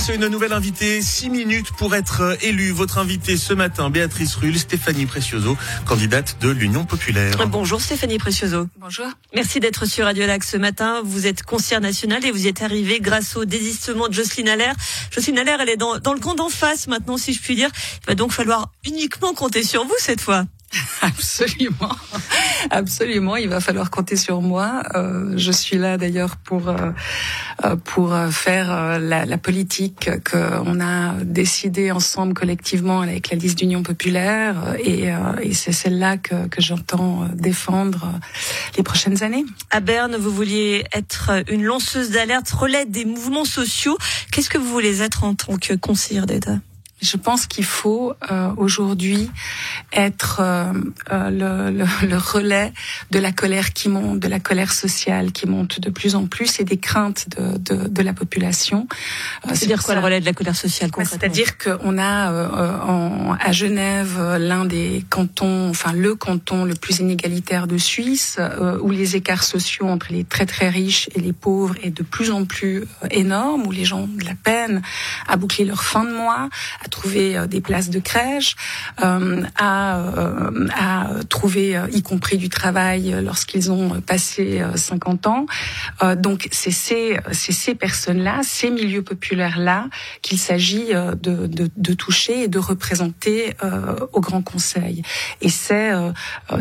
Place à une nouvelle invitée. Six minutes pour être euh, élue. Votre invitée ce matin, Béatrice Rull, Stéphanie Precioso, candidate de l'Union populaire. Bonjour Stéphanie Precioso. Bonjour. Merci d'être sur Radio Lac ce matin. Vous êtes conseillère nationale et vous y êtes arrivée grâce au désistement de Jocelyne Allaire. Jocelyne Allaire, elle est dans, dans le camp d'en face maintenant, si je puis dire. Il va donc falloir uniquement compter sur vous cette fois. Absolument, absolument. Il va falloir compter sur moi. Euh, je suis là d'ailleurs pour euh, euh pour faire la, politique qu'on a décidé ensemble collectivement avec la liste d'Union populaire, et, c'est celle-là que, que j'entends défendre les prochaines années. À Berne, vous vouliez être une lanceuse d'alerte, relais des mouvements sociaux. Qu'est-ce que vous voulez être en tant que conseillère d'État? Je pense qu'il faut euh, aujourd'hui être euh, euh, le, le, le, relais de la colère qui monte, de la colère sociale qui monte de plus en plus et des craintes de, de, de la population. C'est-à-dire quoi le relais de la colère sociale bah, C'est-à-dire qu'on a en, à Genève l'un des cantons, enfin le canton le plus inégalitaire de Suisse, où les écarts sociaux entre les très très riches et les pauvres est de plus en plus énorme, où les gens ont de la peine à boucler leur fin de mois, à trouver euh, des places de crèche, euh, à, euh, à trouver y compris du travail lorsqu'ils ont passé 50 ans. donc c'est ces, ces personnes-là, ces milieux populaires-là qu'il s'agit de, de, toucher et de représenter au Grand Conseil. Et c'est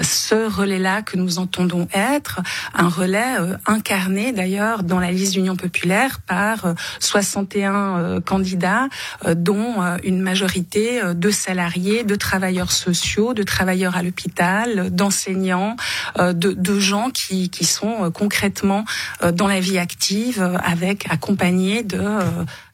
ce relais-là que nous entendons être, un relais incarné d'ailleurs dans la liste d'Union populaire par 61 candidats, dont une majorité euh, de salariés, de travailleurs sociaux, de travailleurs à l'hôpital, d'enseignants, euh, de, de, gens qui, qui sont euh, concrètement dans la vie active, avec accompagnés de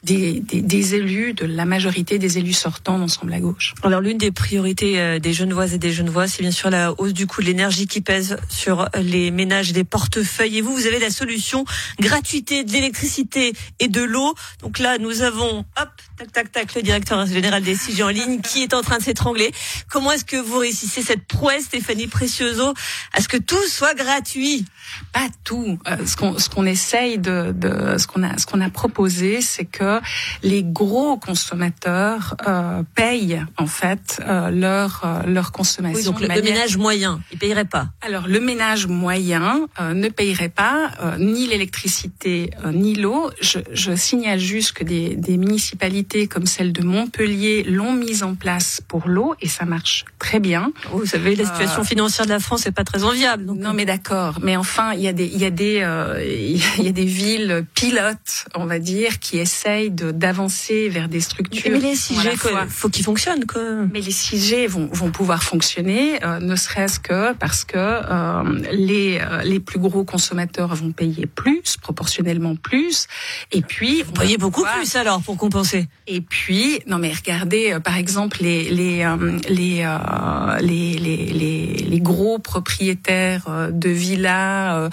des, des, des, élus, de la majorité des élus sortants d'ensemble à gauche. Alors l'une des priorités des Genevoises et des Genevois, c'est bien sûr la hausse du coût de l'énergie qui pèse sur les ménages et des portefeuilles. Et vous, vous avez la solution gratuité de l'électricité et de l'eau. Donc là, nous avons, hop, tac, tac, tac, le directeur général des CIG en ligne qui est en train de s'étrangler. Comment est-ce que vous réussissez cette prouesse, Stéphanie Precioso, à ce que tout soit gratuit? Pas tout. Euh, ce qu'on ce qu'on essaye de, de ce qu'on a ce qu'on a proposé, c'est que les gros consommateurs euh, payent en fait euh, leur euh, leur consommation. Oui, donc le, ménage moyen, il payerait pas. Alors le ménage moyen ne payerait pas ni l'électricité ni l'eau. Je, je signale juste que des, des municipalités comme celle de Montpellier l'ont mise en place pour l'eau et ça marche très bien. Oh, vous savez, la situation financière de la France n'est pas très enviable. Donc... Non, mais d'accord. Mais enfin, il y a des, il y a des, il y a des villes pilotes, on va dire, qui essayent d'avancer vers des structures. Mais les 6G, faut qu'ils fonctionnent. Quoi. Mais les 6G vont, vont pouvoir fonctionner, euh, ne serait-ce que parce que euh, les, les plus gros consommateurs vont payer plus, proportionnellement plus, et puis vous payez beaucoup plus alors pour compenser. Et puis, non mais regardez, euh, par exemple, les les euh, les, euh, les, les, les, les gros propriétaires de villas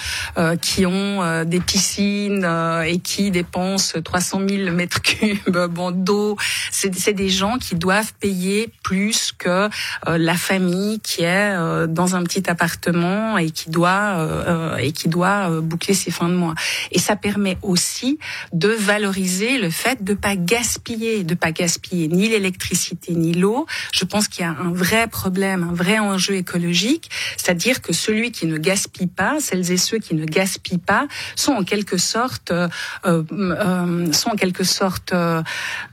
qui ont des piscines et qui dépensent 300 000 mètres cubes bon, d'eau, c'est des gens qui doivent payer plus que la famille qui est dans un petit appartement et qui doit et qui doit boucler ses fins de mois. Et ça permet aussi de valoriser le fait de pas gaspiller, de pas gaspiller ni l'électricité ni l'eau. Je pense qu'il y a un vrai problème, un vrai enjeu écologique, c'est-à-dire que celui qui ne gaspille pas, celles et ceux qui ne gaspillent pas, sont en quelque sorte euh, euh, sont en quelque sorte euh,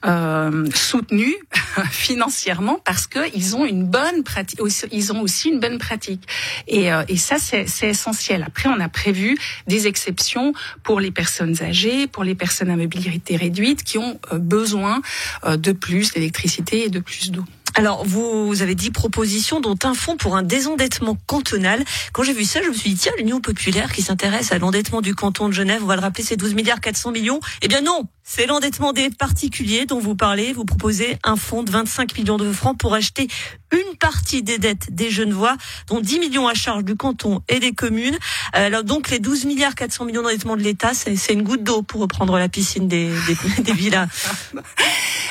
euh soutenus financièrement parce que ils ont une bonne pratique, ils ont aussi une bonne pratique. Et, et ça c'est essentiel. Après on a prévu des exceptions pour les personnes âgées, pour les personnes à mobilité réduite qui ont besoin de plus d'électricité et de plus d'eau. Alors, vous avez dit propositions, dont un fonds pour un désendettement cantonal. Quand j'ai vu ça, je me suis dit, tiens, l'Union populaire qui s'intéresse à l'endettement du canton de Genève, on va le rappeler, c'est 12 milliards 400 millions. Eh bien non, c'est l'endettement des particuliers dont vous parlez. Vous proposez un fonds de 25 millions de francs pour acheter une partie des dettes des Genevois, dont 10 millions à charge du canton et des communes. Alors donc les 12 milliards 400 millions d'endettement de l'État, c'est une goutte d'eau pour reprendre la piscine des, villas.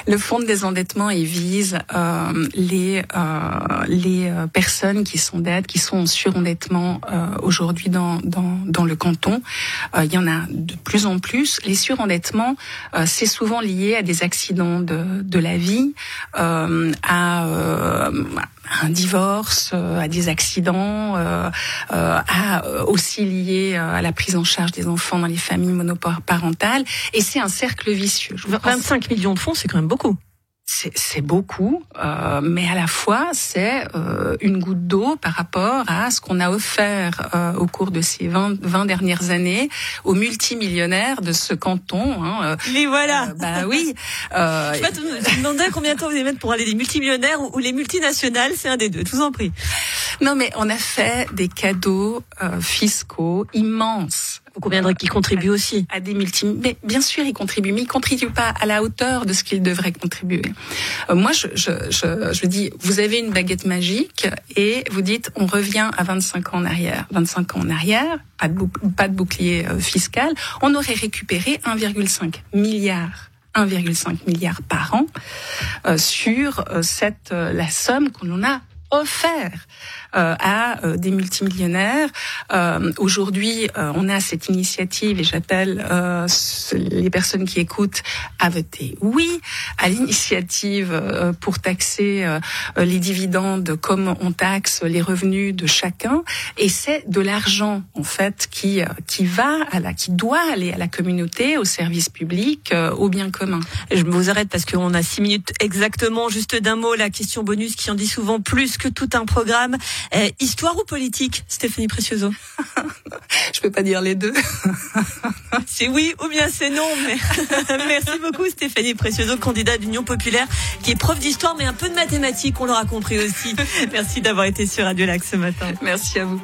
Le fonds de désendettement, il vise euh, les euh, les euh, personnes qui sont qui sont en surendettement euh, aujourd'hui dans, dans dans le canton. Euh, il y en a de plus en plus. Les surendettements euh, c'est souvent lié à des accidents de, de la vie, euh, à, euh, un divorce, euh, à des accidents, euh, euh, à aussi lié à la prise en charge des enfants dans les familles monoparentales. Et c'est un cercle vicieux. 25 millions de fonds, c'est quand même beaucoup c'est beaucoup, euh, mais à la fois c'est euh, une goutte d'eau par rapport à ce qu'on a offert euh, au cours de ces 20, 20, dernières années aux multimillionnaires de ce canton. Hein, les voilà. bah oui. Euh, je te demander combien de temps vous allez mettre pour aller des multimillionnaires ou, les multinationales, c'est un des deux. Je vous en prie. Non, mais on a fait des cadeaux fiscaux immenses vous conviendrez qu'ils contribuent aussi. À des multi... Mais bien sûr, ils contribuent, mais ils contribuent pas à la hauteur de ce qu'ils devraient contribuer. Euh, moi, je, je, je, je dis, vous avez une baguette magique et vous dites, on revient à 25 ans en arrière. 25 ans en arrière, pas de, pas de bouclier euh, fiscal, on aurait récupéré 1,5 milliard 1,5 milliard par an euh, sur euh, cette la somme qu'on a offert euh, à euh, des multimillionnaires. Euh, aujourd'hui, on a cette initiative et j'appelle les personnes qui écoutent à voter oui à l'initiative pour taxer les dividendes comme on taxe les revenus de chacun. Et c'est de l'argent en fait qui qui va à la qui doit aller à la communauté, au service public, au bien commun. Je vous arrête parce qu'on a six minutes exactement. Juste d'un mot, la question bonus qui en dit souvent plus que tout un programme. Euh, histoire ou politique, Stéphanie Precioso Je peux pas dire les deux. c'est oui ou bien c'est non. Mais... Merci beaucoup Stéphanie Precioso, candidate d'Union populaire, qui est prof d'histoire mais un peu de mathématiques, on l'aura compris aussi. Merci d'avoir été sur Radio Lac ce matin. Merci à vous.